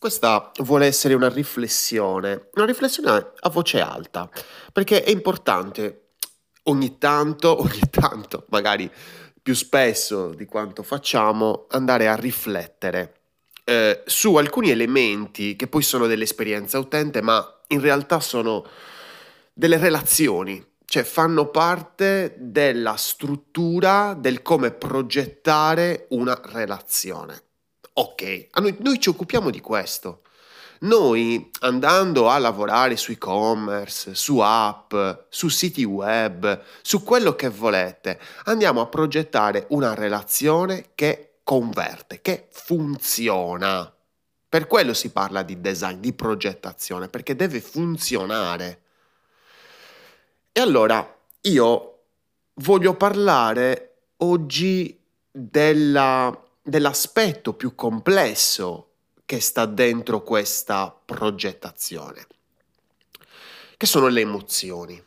Questa vuole essere una riflessione, una riflessione a voce alta, perché è importante ogni tanto, ogni tanto, magari più spesso di quanto facciamo, andare a riflettere eh, su alcuni elementi che poi sono dell'esperienza utente, ma in realtà sono delle relazioni, cioè fanno parte della struttura del come progettare una relazione. Ok, noi, noi ci occupiamo di questo. Noi andando a lavorare su e-commerce, su app, su siti web, su quello che volete, andiamo a progettare una relazione che converte, che funziona. Per quello si parla di design, di progettazione, perché deve funzionare. E allora io voglio parlare oggi della dell'aspetto più complesso che sta dentro questa progettazione, che sono le emozioni.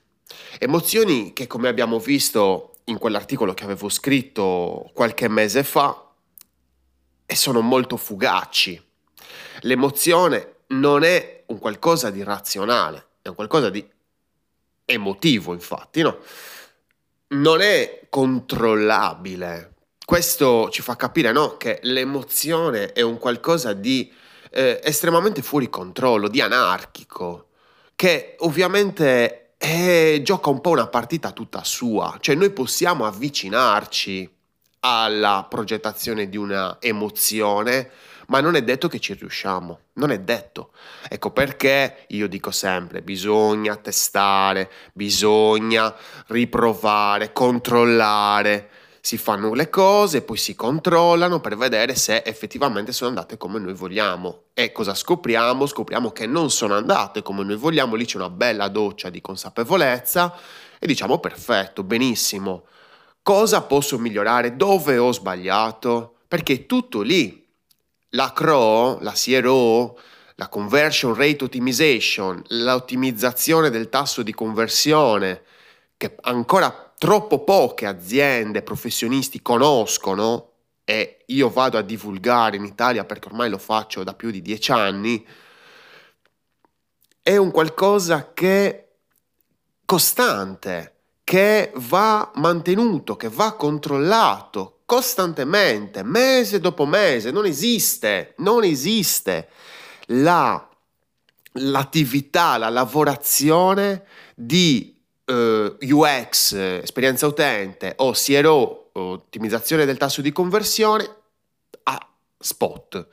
Emozioni che, come abbiamo visto in quell'articolo che avevo scritto qualche mese fa, sono molto fugaci. L'emozione non è un qualcosa di razionale, è un qualcosa di emotivo, infatti, no? Non è controllabile, questo ci fa capire no, che l'emozione è un qualcosa di eh, estremamente fuori controllo, di anarchico, che ovviamente è, gioca un po' una partita tutta sua, cioè noi possiamo avvicinarci alla progettazione di una emozione, ma non è detto che ci riusciamo, non è detto. Ecco perché io dico sempre, bisogna testare, bisogna riprovare, controllare si fanno le cose, poi si controllano per vedere se effettivamente sono andate come noi vogliamo. E cosa scopriamo? Scopriamo che non sono andate come noi vogliamo, lì c'è una bella doccia di consapevolezza e diciamo perfetto, benissimo. Cosa posso migliorare? Dove ho sbagliato? Perché tutto lì. La CRO, la CRO, la conversion rate optimization, l'ottimizzazione del tasso di conversione, che ancora troppo poche aziende, professionisti conoscono e io vado a divulgare in Italia perché ormai lo faccio da più di dieci anni, è un qualcosa che costante, che va mantenuto, che va controllato costantemente, mese dopo mese, non esiste, non esiste la, l'attività, la lavorazione di eh, UX, esperienza utente, o CRO, ottimizzazione del tasso di conversione, a spot.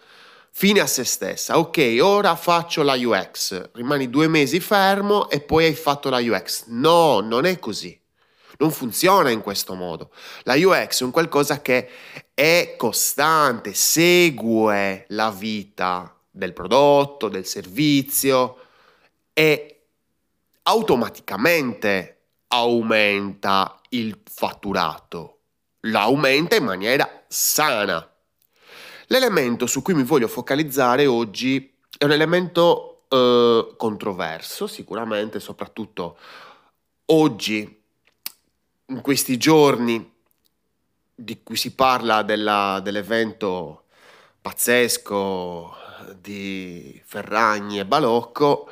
Fine a se stessa. Ok, ora faccio la UX. Rimani due mesi fermo e poi hai fatto la UX. No, non è così. Non funziona in questo modo. La UX è un qualcosa che è costante, segue la vita del prodotto, del servizio e automaticamente aumenta il fatturato, l'aumenta in maniera sana. L'elemento su cui mi voglio focalizzare oggi è un elemento eh, controverso, sicuramente, soprattutto oggi, in questi giorni di cui si parla della, dell'evento pazzesco di Ferragni e Balocco,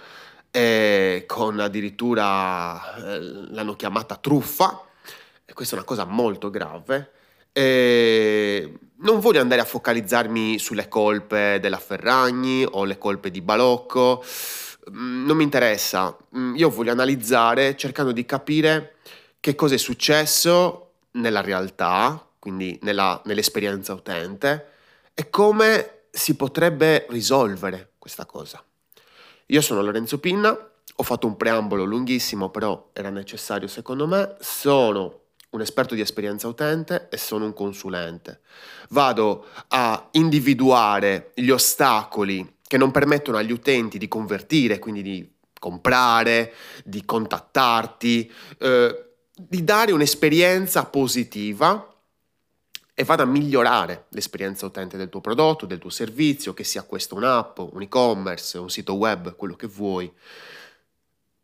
eh, con addirittura eh, l'hanno chiamata truffa, e questa è una cosa molto grave. Eh, non voglio andare a focalizzarmi sulle colpe della Ferragni o le colpe di Balocco, mm, non mi interessa, mm, io voglio analizzare cercando di capire che cosa è successo nella realtà, quindi nella, nell'esperienza utente, e come si potrebbe risolvere questa cosa. Io sono Lorenzo Pinna, ho fatto un preambolo lunghissimo, però era necessario secondo me. Sono un esperto di esperienza utente e sono un consulente. Vado a individuare gli ostacoli che non permettono agli utenti di convertire, quindi di comprare, di contattarti, eh, di dare un'esperienza positiva e vado a migliorare l'esperienza utente del tuo prodotto, del tuo servizio, che sia questo un'app, un e-commerce, un sito web, quello che vuoi.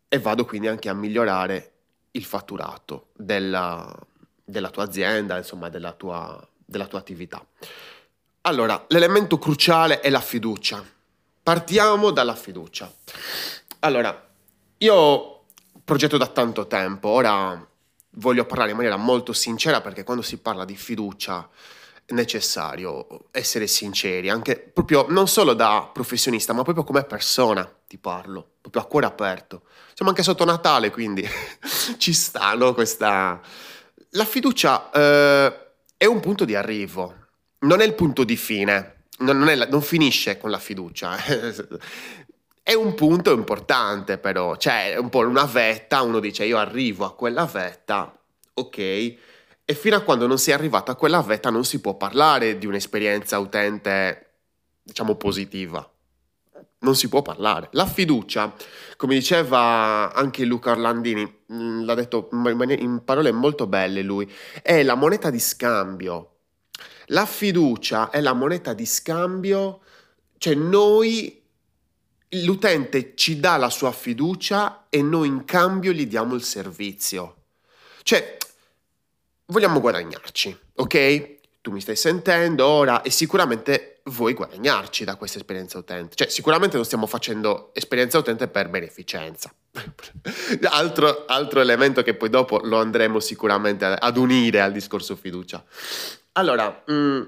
E vado quindi anche a migliorare il fatturato della, della tua azienda, insomma, della tua, della tua attività. Allora, l'elemento cruciale è la fiducia. partiamo dalla fiducia. Allora, io progetto da tanto tempo, ora voglio parlare in maniera molto sincera perché quando si parla di fiducia è necessario essere sinceri, anche proprio non solo da professionista, ma proprio come persona ti parlo, proprio a cuore aperto. Siamo anche sotto Natale, quindi ci sta, no? Questa... La fiducia eh, è un punto di arrivo, non è il punto di fine, non, non, la, non finisce con la fiducia. È un punto importante però, cioè è un po' una vetta, uno dice io arrivo a quella vetta, ok, e fino a quando non si è arrivato a quella vetta non si può parlare di un'esperienza utente, diciamo, positiva. Non si può parlare. La fiducia, come diceva anche Luca Orlandini, mm, l'ha detto in parole molto belle lui, è la moneta di scambio. La fiducia è la moneta di scambio, cioè noi l'utente ci dà la sua fiducia e noi in cambio gli diamo il servizio. Cioè, vogliamo guadagnarci, ok? Tu mi stai sentendo ora e sicuramente vuoi guadagnarci da questa esperienza utente. Cioè, sicuramente non stiamo facendo esperienza utente per beneficenza. altro, altro elemento che poi dopo lo andremo sicuramente ad unire al discorso fiducia. Allora, mh, mm,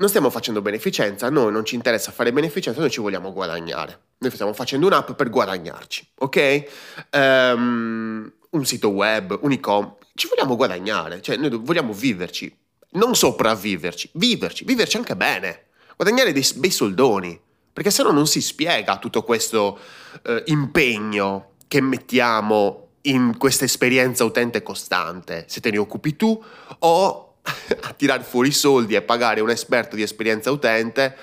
non stiamo facendo beneficenza, a noi non ci interessa fare beneficenza, noi ci vogliamo guadagnare. Noi stiamo facendo un'app per guadagnarci, ok? Um, un sito web, un e-com, ci vogliamo guadagnare, cioè noi vogliamo viverci, non sopravviverci, viverci, viverci anche bene, guadagnare dei bei soldoni, perché se no non si spiega tutto questo uh, impegno che mettiamo in questa esperienza utente costante, se te ne occupi tu o a tirare fuori i soldi e pagare un esperto di esperienza utente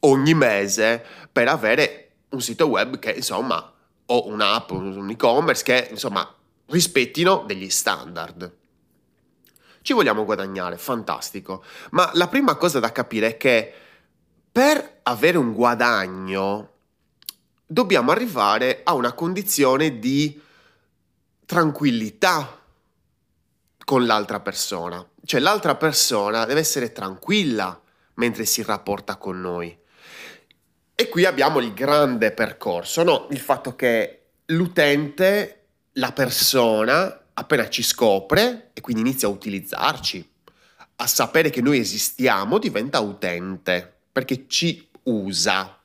ogni mese per avere un sito web che insomma o un'app, un e-commerce che insomma rispettino degli standard. Ci vogliamo guadagnare, fantastico, ma la prima cosa da capire è che per avere un guadagno dobbiamo arrivare a una condizione di tranquillità con l'altra persona. Cioè l'altra persona deve essere tranquilla mentre si rapporta con noi. E qui abbiamo il grande percorso, no? Il fatto che l'utente, la persona, appena ci scopre e quindi inizia a utilizzarci, a sapere che noi esistiamo, diventa utente, perché ci usa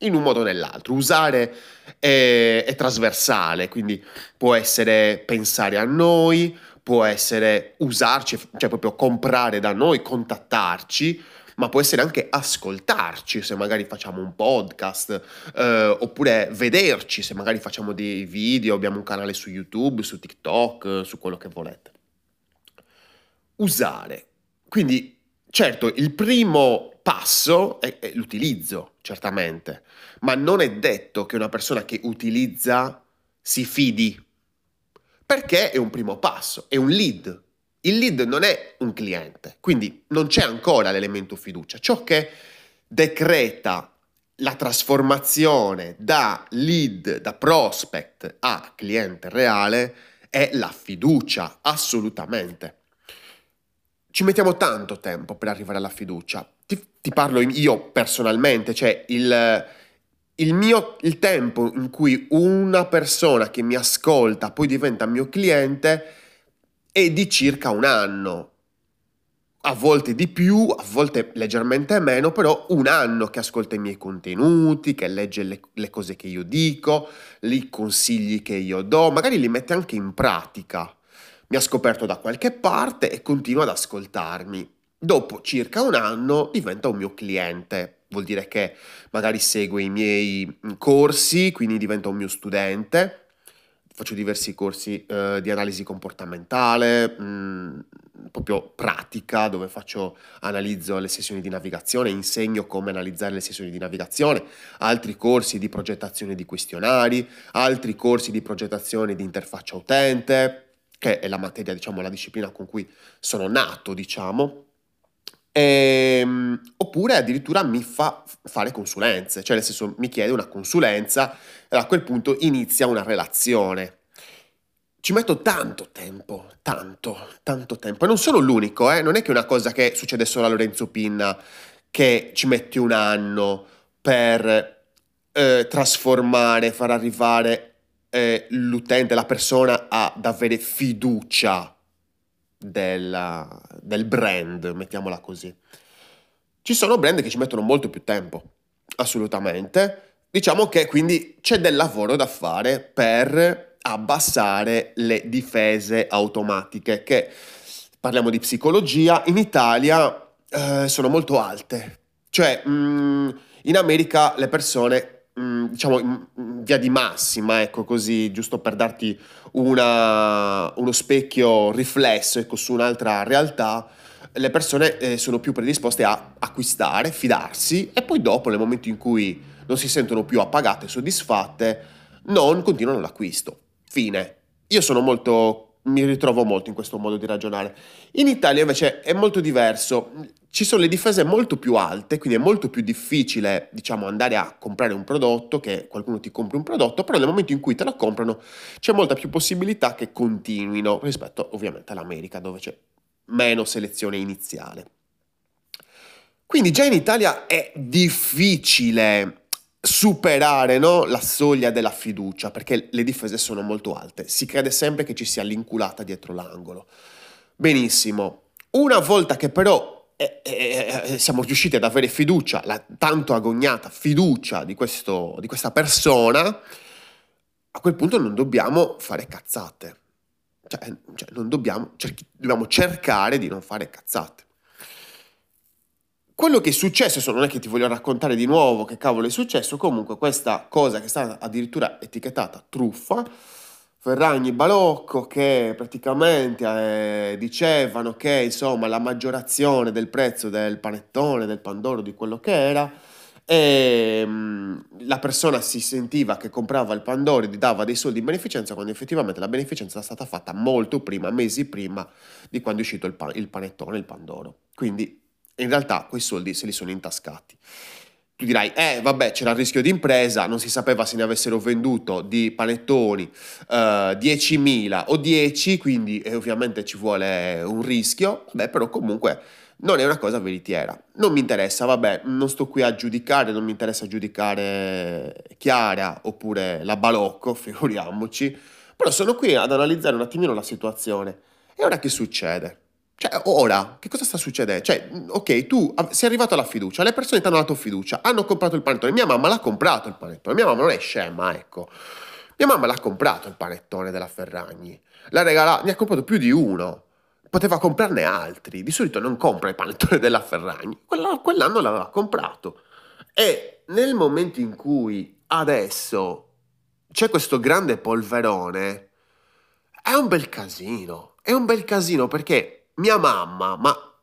in un modo o nell'altro. Usare è, è trasversale, quindi può essere pensare a noi, può essere usarci, cioè proprio comprare da noi, contattarci, ma può essere anche ascoltarci se magari facciamo un podcast, eh, oppure vederci se magari facciamo dei video, abbiamo un canale su YouTube, su TikTok, su quello che volete. Usare. Quindi, certo, il primo passo è, è l'utilizzo, certamente, ma non è detto che una persona che utilizza si fidi perché è un primo passo, è un lead. Il lead non è un cliente, quindi non c'è ancora l'elemento fiducia. Ciò che decreta la trasformazione da lead, da prospect a cliente reale è la fiducia, assolutamente. Ci mettiamo tanto tempo per arrivare alla fiducia. Ti, ti parlo io personalmente, cioè il, il, mio, il tempo in cui una persona che mi ascolta poi diventa mio cliente è di circa un anno. A volte di più, a volte leggermente meno, però un anno che ascolta i miei contenuti, che legge le, le cose che io dico, i consigli che io do, magari li mette anche in pratica. Mi ha scoperto da qualche parte e continua ad ascoltarmi. Dopo circa un anno diventa un mio cliente vuol dire che magari segue i miei mm, corsi, quindi diventa un mio studente. Faccio diversi corsi eh, di analisi comportamentale, mh, mm, proprio pratica, dove faccio, analizzo le sessioni di navigazione, insegno come analizzare le sessioni di navigazione, altri corsi di progettazione di questionari, altri corsi di progettazione di interfaccia utente, che è la materia, diciamo, la disciplina con cui sono nato, diciamo, Ehm, oppure addirittura mi fa fare consulenze, cioè nel senso mi chiede una consulenza e a quel punto inizia una relazione. Ci metto tanto tempo, tanto, tanto tempo. E non sono l'unico, eh? non è che è una cosa che succede solo a Lorenzo Pinna, che ci metti un anno per eh, trasformare, far arrivare eh, l'utente, la persona ad avere fiducia della, del brand, mettiamola così. Ci sono brand che ci mettono molto più tempo, assolutamente. Diciamo che quindi c'è del lavoro da fare per abbassare le difese automatiche che, parliamo di psicologia, in Italia eh, sono molto alte. Cioè, mh, mm, in America le persone diciamo in via di massima, ecco così, giusto per darti una, uno specchio riflesso ecco, su un'altra realtà, le persone eh, sono più predisposte a acquistare, fidarsi e poi dopo, nel momento in cui non si sentono più appagate, soddisfatte, non continuano l'acquisto. Fine. Io sono molto mi ritrovo molto in questo modo di ragionare. In Italia invece è molto diverso, ci sono le difese molto più alte, quindi è molto più difficile, diciamo, andare a comprare un prodotto, che qualcuno ti compri un prodotto, però nel momento in cui te lo comprano c'è molta più possibilità che continuino rispetto ovviamente all'America dove c'è meno selezione iniziale. Quindi già in Italia è difficile superare no, la soglia della fiducia, perché le difese sono molto alte. Si crede sempre che ci sia l'inculata dietro l'angolo. Benissimo. Una volta che però eh, eh, eh, siamo riusciti ad avere fiducia, la tanto agognata fiducia di, questo, di questa persona, a quel punto non dobbiamo fare cazzate. Cioè, cioè non dobbiamo, cerchi, dobbiamo cercare di non fare cazzate. Quello che è successo, non è che ti voglio raccontare di nuovo che cavolo è successo, comunque questa cosa che è stata addirittura etichettata truffa, Ferragni Balocco che praticamente eh, dicevano che insomma la maggiorazione del prezzo del panettone, del pandoro, di quello che era, e mh, mm, la persona si sentiva che comprava il pandoro e gli dava dei soldi in beneficenza quando effettivamente la beneficenza è stata fatta molto prima, mesi prima di quando è uscito il, pan- il panettone, il pandoro. Quindi in realtà quei soldi se li sono intascati. Tu dirai, eh vabbè c'era il rischio di impresa, non si sapeva se ne avessero venduto di panettoni eh, 10.000 o 10, quindi eh, ovviamente ci vuole un rischio, vabbè però comunque non è una cosa veritiera. Non mi interessa, vabbè, non sto qui a giudicare, non mi interessa giudicare Chiara oppure la Balocco, figuriamoci, però sono qui ad analizzare un attimino la situazione. E ora che succede? Cioè, ora, che cosa sta succedendo? Cioè, ok, tu sei arrivato alla fiducia, le persone ti hanno dato fiducia, hanno comprato il panettone, mia mamma l'ha comprato il panettone, mia mamma non è scema, ecco. Mia mamma l'ha comprato il panettone della Ferragni, l'ha regalato, ne ha comprato più di uno, poteva comprarne altri, di solito non compra il panettone della Ferragni, quell'anno l'aveva comprato. E nel momento in cui adesso c'è questo grande polverone, è un bel casino, è un bel casino perché mia mamma, ma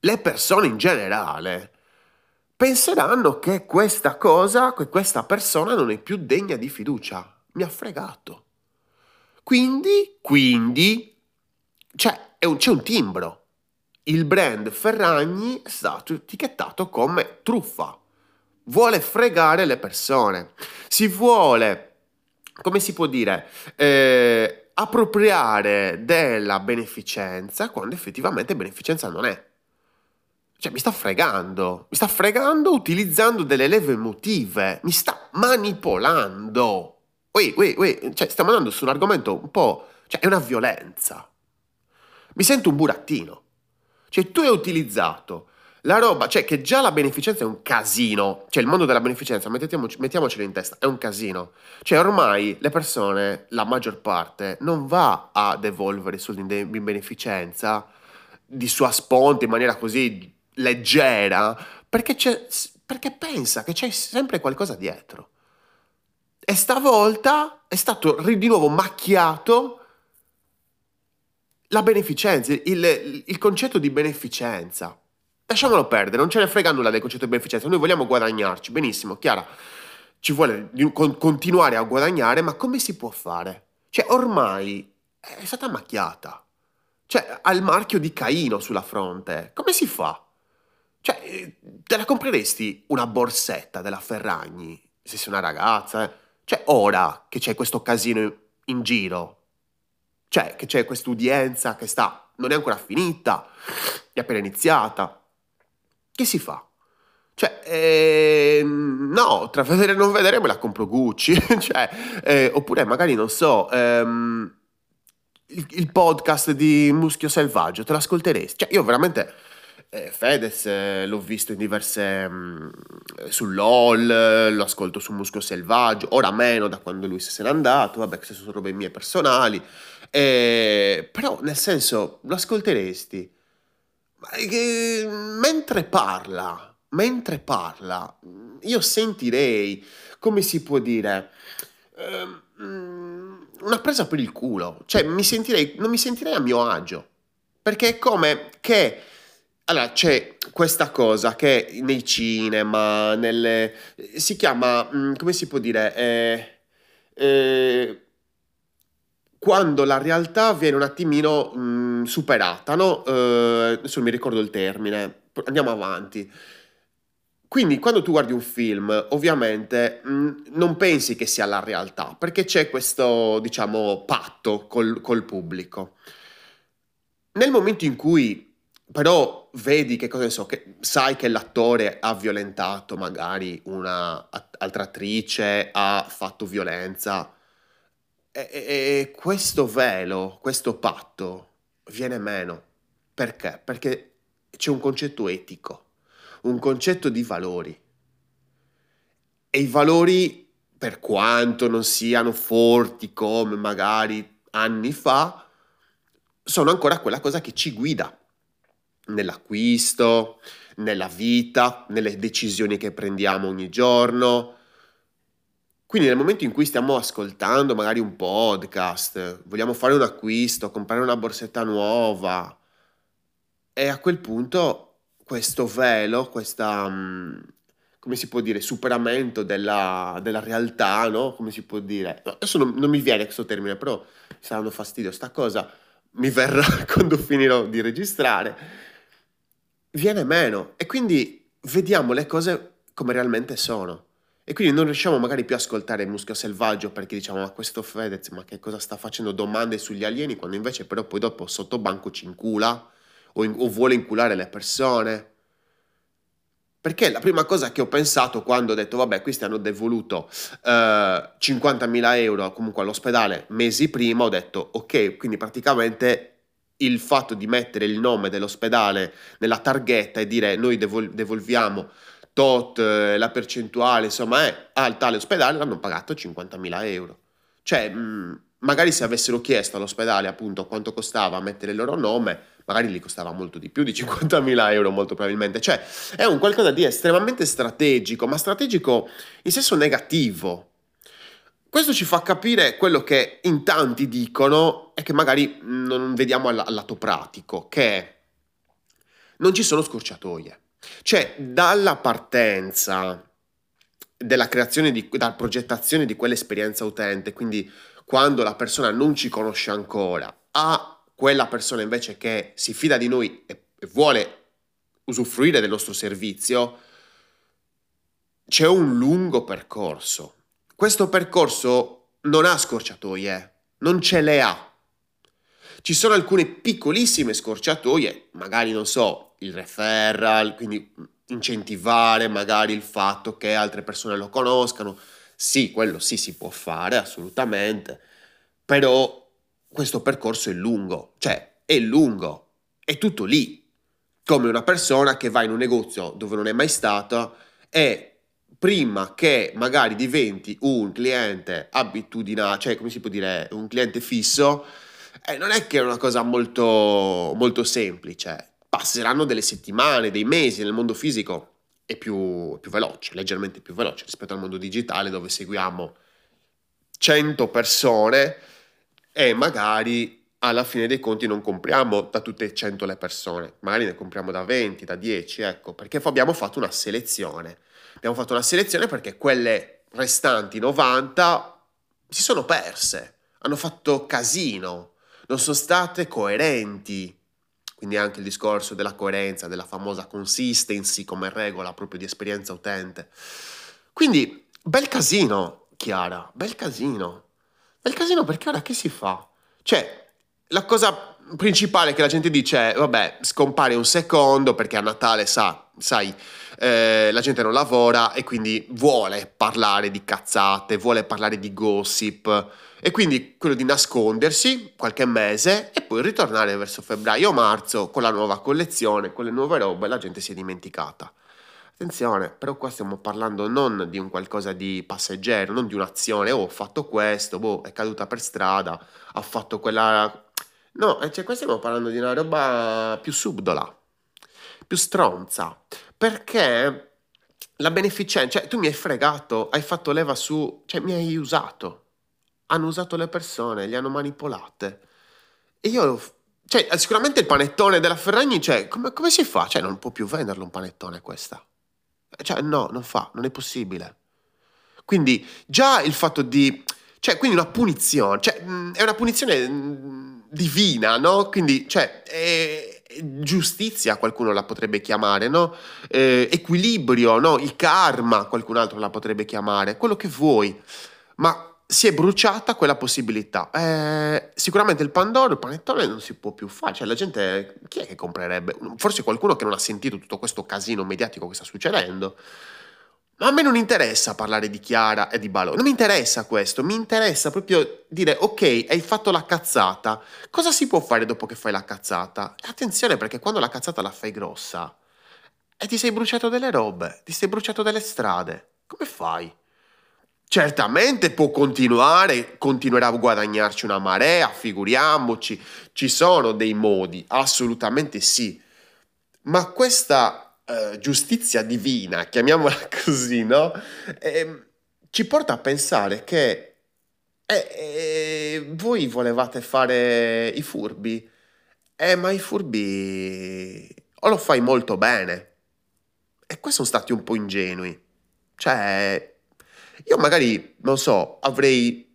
le persone in generale, penseranno che questa cosa, che questa persona non è più degna di fiducia. Mi ha fregato. Quindi, quindi, cioè, un, c'è un timbro. Il brand Ferragni è stato etichettato come truffa. Vuole fregare le persone. Si vuole, come si può dire, eh, appropriare della beneficenza quando effettivamente beneficenza non è. Cioè mi sta fregando, mi sta fregando utilizzando delle leve emotive, mi sta manipolando. Ui, ui, ui, cioè stiamo andando su un argomento un po'... cioè è una violenza. Mi sento un burattino. Cioè tu hai utilizzato la roba, cioè che già la beneficenza è un casino, cioè il mondo della beneficenza, mettiamocelo in testa, è un casino. Cioè ormai le persone, la maggior parte, non va a devolvere i soldi in beneficenza di sua sponte in maniera così leggera, perché, perché pensa che c'è sempre qualcosa dietro. E stavolta è stato di nuovo macchiato la beneficenza, il, il concetto di beneficenza. Lasciamolo perdere, non ce ne frega nulla del concetto di beneficenza, noi vogliamo guadagnarci, benissimo, Chiara, ci vuole continuare a guadagnare, ma come si può fare? Cioè, ormai è stata macchiata. Cioè, ha il marchio di Caino sulla fronte. Come si fa? Cioè, te la compreresti una borsetta della Ferragni se sei una ragazza? Eh? Cioè, ora che c'è questo casino in giro, cioè, che c'è quest'udienza che sta, non è ancora finita, è appena iniziata che si fa? Cioè, eh, no, tra vedere e non vedere me la compro Gucci. cioè, eh, oppure magari, non so, ehm, il, il, podcast di Muschio Selvaggio, te l'ascolteresti? Cioè, io veramente... Eh, Fedez eh, l'ho visto in diverse... Mh, mm, su LOL, lo ascolto su Muschio Selvaggio, ora meno da quando lui se n'è andato, vabbè, queste sono robe mie personali. Eh, però, nel senso, lo ascolteresti? Eh, mentre parla mentre parla, io sentirei, come si può dire, ehm, una presa per il culo. Cioè, mi sentirei, non mi sentirei a mio agio. Perché è come che... Allora, c'è questa cosa che nei cinema, nelle... si chiama, mm, come si può dire, eh, eh, quando la realtà viene un attimino mh, superata, no? Eh, adesso non mi ricordo il termine, andiamo avanti. Quindi quando tu guardi un film, ovviamente mh, non pensi che sia la realtà, perché c'è questo, diciamo, patto col, col pubblico. Nel momento in cui però vedi che cosa ne so, che sai che l'attore ha violentato magari un'altra attrice, ha fatto violenza, e, questo velo, questo patto viene meno. Perché? Perché c'è un concetto etico un concetto di valori. E i valori, per quanto non siano forti come magari anni fa, sono ancora quella cosa che ci guida nell'acquisto, nella vita, nelle decisioni che prendiamo ogni giorno. Quindi nel momento in cui stiamo ascoltando magari un podcast, vogliamo fare un acquisto, comprare una borsetta nuova, e a quel punto questo velo, questa, mm, come si può dire, superamento della, della realtà, no? Come si può dire? Adesso non, non mi viene questo termine, però mi sta dando fastidio sta cosa, mi verrà quando finirò di registrare, viene meno e quindi vediamo le cose come realmente sono. E quindi non riusciamo magari più a ascoltare il muschio selvaggio perché diciamo ma questo Fedez ma che cosa sta facendo domande sugli alieni quando invece però poi dopo sotto banco ci incula o, in, o vuole inculare le persone. Perché la prima cosa che ho pensato quando ho detto, vabbè, questi hanno devoluto eh, 50.000 euro comunque all'ospedale mesi prima, ho detto, ok, quindi praticamente il fatto di mettere il nome dell'ospedale nella targhetta e dire noi devol- devolviamo tot, eh, la percentuale, insomma, è al tale ospedale, l'hanno pagato 50.000 euro. Cioè, mm, magari se avessero chiesto all'ospedale appunto quanto costava mettere il loro nome, magari gli costava molto di più di 50.000 euro molto probabilmente, cioè è un qualcosa di estremamente strategico, ma strategico in senso negativo. Questo ci fa capire quello che in tanti dicono e che magari non vediamo al lato pratico, che non ci sono scorciatoie. Cioè, dalla partenza della creazione, di, dalla progettazione di quell'esperienza utente, quindi quando la persona non ci conosce ancora, a quella persona invece che si fida di noi e, e vuole usufruire del nostro servizio, c'è un lungo percorso. Questo percorso non ha scorciatoie, non ce le ha. Ci sono alcune piccolissime scorciatoie, magari non so, il referral, quindi incentivare magari il fatto che altre persone lo conoscano. Sì, quello sì si può fare assolutamente, però questo percorso è lungo, cioè è lungo, è tutto lì, come una persona che va in un negozio dove non è mai stata e prima che magari diventi un cliente abitudinario, cioè come si può dire, un cliente fisso, eh, non è che è una cosa molto, molto semplice, passeranno delle settimane, dei mesi nel mondo fisico, è più, più veloce, leggermente più veloce rispetto al mondo digitale dove seguiamo 100 persone e magari alla fine dei conti non compriamo da tutte e 100 le persone, magari ne compriamo da 20, da 10, ecco, perché abbiamo fatto una selezione. Abbiamo fatto una selezione perché quelle restanti 90 si sono perse, hanno fatto casino, non sono state coerenti. Quindi anche il discorso della coerenza, della famosa consistency come regola proprio di esperienza utente. Quindi, bel casino, Chiara, bel casino. Il casino perché ora che si fa? Cioè, la cosa principale che la gente dice è, vabbè, scompare un secondo perché a Natale, sa, sai, eh, la gente non lavora e quindi vuole parlare di cazzate, vuole parlare di gossip e quindi quello di nascondersi qualche mese e poi ritornare verso febbraio o marzo con la nuova collezione, con le nuove robe, la gente si è dimenticata. Attenzione, però qua stiamo parlando non di un qualcosa di passeggero, non di un'azione, oh, ho fatto questo, boh, è caduta per strada, ha fatto quella... No, cioè qua stiamo parlando di una roba più subdola, più stronza, perché la beneficenza, cioè tu mi hai fregato, hai fatto leva su, cioè mi hai usato, hanno usato le persone, li hanno manipolate. E io, cioè sicuramente il panettone della Ferragni, cioè come, come si fa? Cioè non può più venderlo un panettone questa. Cioè, no, non fa, non è possibile. Quindi già il fatto di... Cioè, quindi una punizione, cioè, è una punizione divina, no? Quindi, cioè, è giustizia qualcuno la potrebbe chiamare, no? Eh, equilibrio, no? Il karma qualcun altro la potrebbe chiamare, quello che vuoi. Ma si è bruciata quella possibilità. Eh, sicuramente il Pandoro, il panettone non si può più fare. Cioè, la gente, chi è che comprerebbe? Forse qualcuno che non ha sentito tutto questo casino mediatico che sta succedendo. Ma a me non interessa parlare di Chiara e di Balò. Non mi interessa questo. Mi interessa proprio dire, ok, hai fatto la cazzata. Cosa si può fare dopo che fai la cazzata? attenzione perché quando la cazzata la fai grossa e ti sei bruciato delle robe, ti sei bruciato delle strade, come fai? Certamente può continuare, continuerà a guadagnarci una marea, figuriamoci, ci sono dei modi, assolutamente sì. Ma questa eh, giustizia divina, chiamiamola così, no? Eh, ci porta a pensare che eh, eh, voi volevate fare i furbi, eh, ma i furbi o lo fai molto bene. E qua sono stati un po' ingenui. Cioè, io magari, non so, avrei...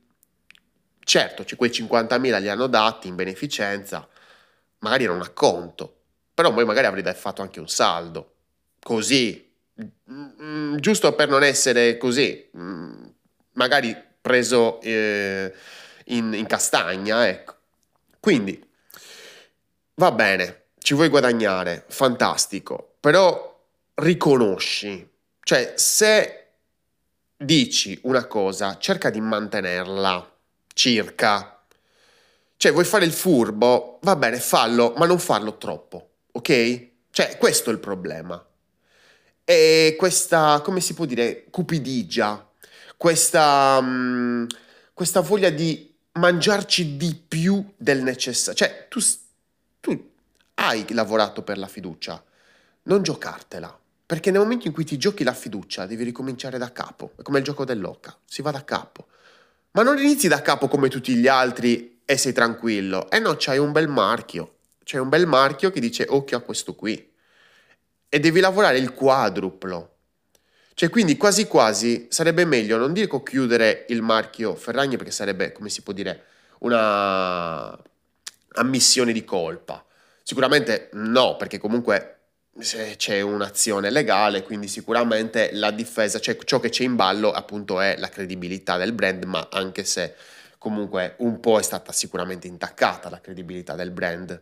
Certo, quei 50.000 li hanno dati in beneficenza, magari era un acconto, però poi magari avrei fatto anche un saldo, così, mm, giusto per non essere così, mm, magari preso eh, in, in castagna, ecco. Quindi, va bene, ci vuoi guadagnare, fantastico, però riconosci, cioè se dici una cosa, cerca di mantenerla circa. Cioè, vuoi fare il furbo? Va bene, fallo, ma non farlo troppo, ok? Cioè, questo è il problema. E questa, come si può dire, cupidigia, questa, um, questa voglia di mangiarci di più del necessario. Cioè, tu, tu hai lavorato per la fiducia, non giocartela. Perché nel momento in cui ti giochi la fiducia devi ricominciare da capo, è come il gioco dell'oca, si va da capo. Ma non inizi da capo come tutti gli altri e sei tranquillo. Eh no, c'hai un bel marchio, c'è un bel marchio che dice occhio a questo qui. E devi lavorare il quadruplo. Cioè, quindi quasi quasi sarebbe meglio, non dico chiudere il marchio Ferragni perché sarebbe, come si può dire, una ammissione di colpa. Sicuramente no, perché comunque c'è un'azione legale, quindi sicuramente la difesa, cioè ciò che c'è in ballo appunto è la credibilità del brand, ma anche se comunque un po' è stata sicuramente intaccata la credibilità del brand,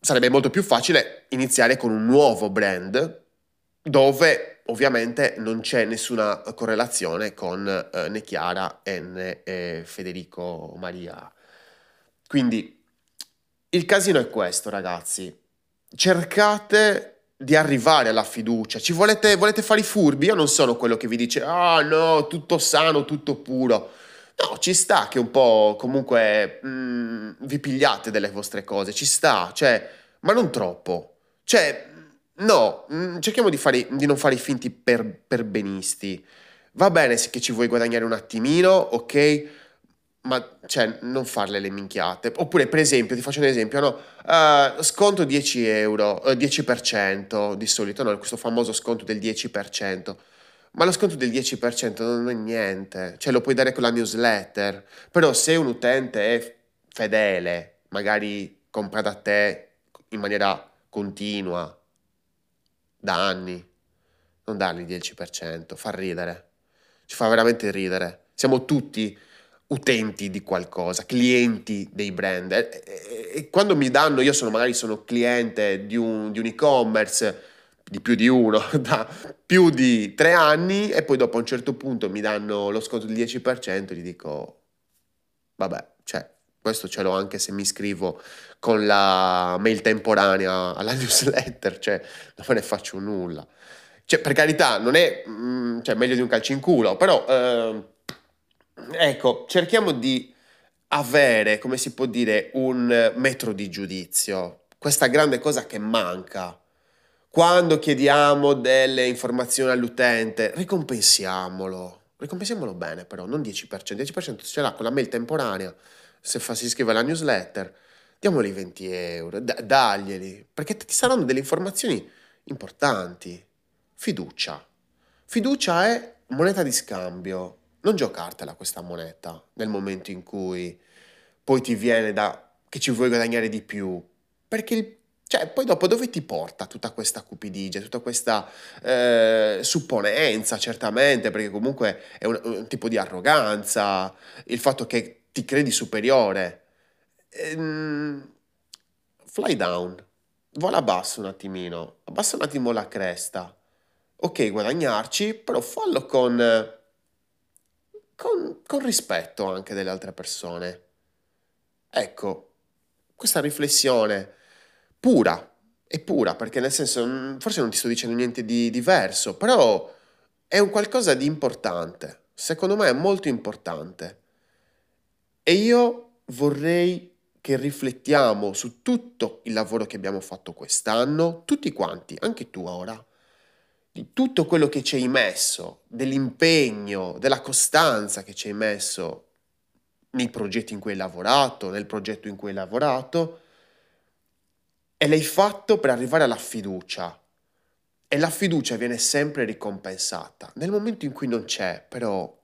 sarebbe molto più facile iniziare con un nuovo brand dove ovviamente non c'è nessuna correlazione con eh, né Chiara né eh, Federico Maria. Quindi il casino è questo, ragazzi cercate di arrivare alla fiducia. Ci volete, volete fare i furbi? Io non sono quello che vi dice, ah no, tutto sano, tutto puro. No, ci sta che un po' comunque mm, vi pigliate delle vostre cose, ci sta, cioè, ma non troppo. Cioè, no, mm, cerchiamo di, fare, di, non fare i finti per, per benisti. Va bene se che ci vuoi guadagnare un attimino, ok? ma cioè, non farle le minchiate. Oppure, per esempio, ti faccio un esempio, no? Uh, sconto 10 euro, uh, eh, 10% di solito, no? Questo famoso sconto del 10%. Ma lo sconto del 10% non è niente, cioè lo puoi dare con la newsletter. Però se un utente è fedele, magari compra da te in maniera continua, da anni, non dargli il 10%, fa ridere. Ci fa veramente ridere. Siamo tutti utenti di qualcosa, clienti dei brand. E, quando mi danno, io sono magari sono cliente di un, di un e-commerce di più di uno da più di tre anni e poi dopo a un certo punto mi danno lo sconto del 10% e gli dico vabbè, cioè questo ce l'ho anche se mi iscrivo con la mail temporanea alla newsletter, cioè non me ne faccio nulla. Cioè, per carità, non è mm, cioè, meglio di un calcio in culo, però eh, ecco, cerchiamo di avere, come si può dire, un metro di giudizio. Questa grande cosa che manca. Quando chiediamo delle informazioni all'utente, ricompensiamolo. Ricompensiamolo bene, però, non 10%. 10% ce l'ha con la mail temporanea, se fa, si iscrive alla newsletter. Diamogli 20 euro, d- daglieli, perché ti saranno delle informazioni importanti. Fiducia. Fiducia è moneta di scambio. Non giocartela questa moneta nel momento in cui poi ti viene da che ci vuoi guadagnare di più. Perché il cioè, poi dopo dove ti porta tutta questa cupidigia, tutta questa eh, supponenza, certamente, perché comunque è un, un, tipo di arroganza, il fatto che ti credi superiore. Ehm, fly down, vola basso un attimino, abbassa un attimo la cresta. Ok, guadagnarci, però fallo con, con, con rispetto anche delle altre persone. Ecco, questa riflessione pura, è pura, perché nel senso, mm, forse non ti sto dicendo niente di diverso, però è un qualcosa di importante, secondo me è molto importante. E io vorrei che riflettiamo su tutto il lavoro che abbiamo fatto quest'anno, tutti quanti, anche tu ora, di tutto quello che ci hai messo, dell'impegno, della costanza che ci hai messo nei progetti in cui hai lavorato, nel progetto in cui hai lavorato, e l'hai fatto per arrivare alla fiducia. E la fiducia viene sempre ricompensata. Nel momento in cui non c'è, però,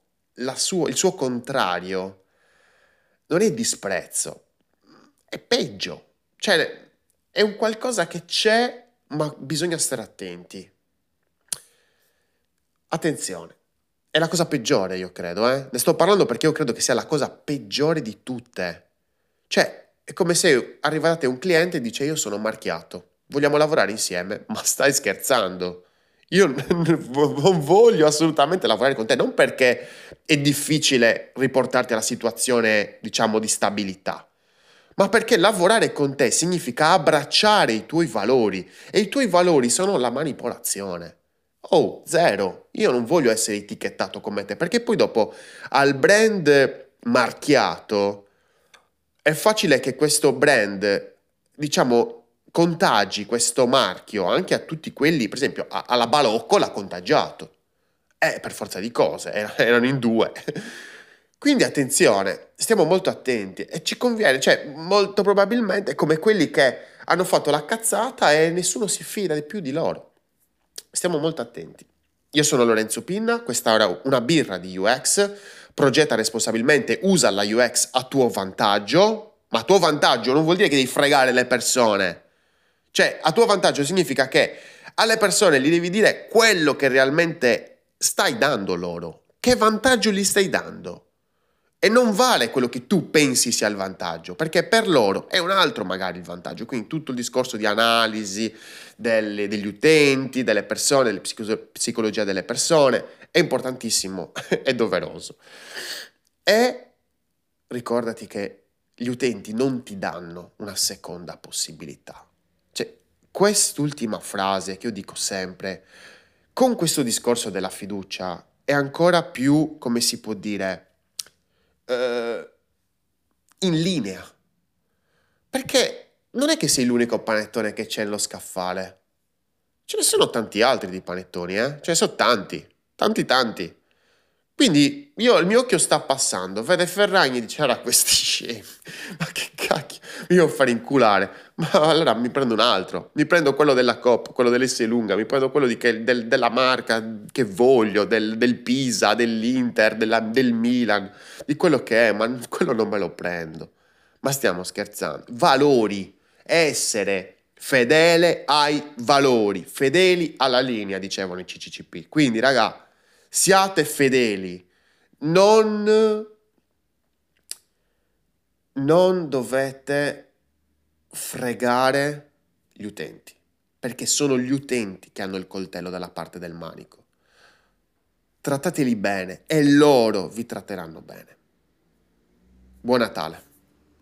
suo, il suo contrario non è disprezzo, è peggio. Cioè, è un qualcosa che c'è, ma bisogna stare attenti. Attenzione, è la cosa peggiore, io credo, eh? Ne sto parlando perché io credo che sia la cosa peggiore di tutte. Cioè, è come se arrivate un cliente e dice io sono marchiato, vogliamo lavorare insieme, ma stai scherzando. Io non voglio assolutamente lavorare con te, non perché è difficile riportarti alla situazione, diciamo, di stabilità, ma perché lavorare con te significa abbracciare i tuoi valori e i tuoi valori sono la manipolazione. Oh, zero. Io non voglio essere etichettato come te, perché poi dopo al brand marchiato è facile che questo brand, diciamo, contagi questo marchio anche a tutti quelli, per esempio, a, alla Balocco l'ha contagiato. Eh, per forza di cose, erano in due. Quindi attenzione, stiamo molto attenti e ci conviene, cioè molto probabilmente è come quelli che hanno fatto la cazzata e nessuno si fida di più di loro. Stiamo molto attenti. Io sono Lorenzo Pinna, questa è una birra di UX progetta responsabilmente, usa la UX a tuo vantaggio, ma a tuo vantaggio non vuol dire che devi fregare le persone. Cioè, a tuo vantaggio significa che alle persone gli devi dire quello che realmente stai dando loro. Che vantaggio gli stai dando? E non vale quello che tu pensi sia il vantaggio, perché per loro è un altro magari il vantaggio. Quindi tutto il discorso di analisi delle, degli utenti, delle persone, della psicologia delle persone, è importantissimo, è doveroso. E ricordati che gli utenti non ti danno una seconda possibilità. Cioè, quest'ultima frase che io dico sempre, con questo discorso della fiducia, è ancora più, come si può dire, uh, in linea. Perché non è che sei l'unico panettone che c'è nello scaffale. Ce ne sono tanti altri di panettoni, eh? Ce ne sono tanti tanti tanti. Quindi io, il mio occhio sta passando, vede Ferragni dice, ora questi scemi, ma che cacchio, mi devo fare inculare. Ma allora mi prendo un altro, mi prendo quello della Cop, quello dell'S lunga, mi prendo quello di del, della marca che voglio, del, del Pisa, dell'Inter, della, del Milan, di quello che è, ma quello non me lo prendo. Ma stiamo scherzando. Valori, essere fedele ai valori, fedeli alla linea, dicevano i CCCP. Quindi, raga, siate fedeli, non, non dovete fregare gli utenti, perché sono gli utenti che hanno il coltello dalla parte del manico. Trattateli bene e loro vi tratteranno bene. Buon Natale.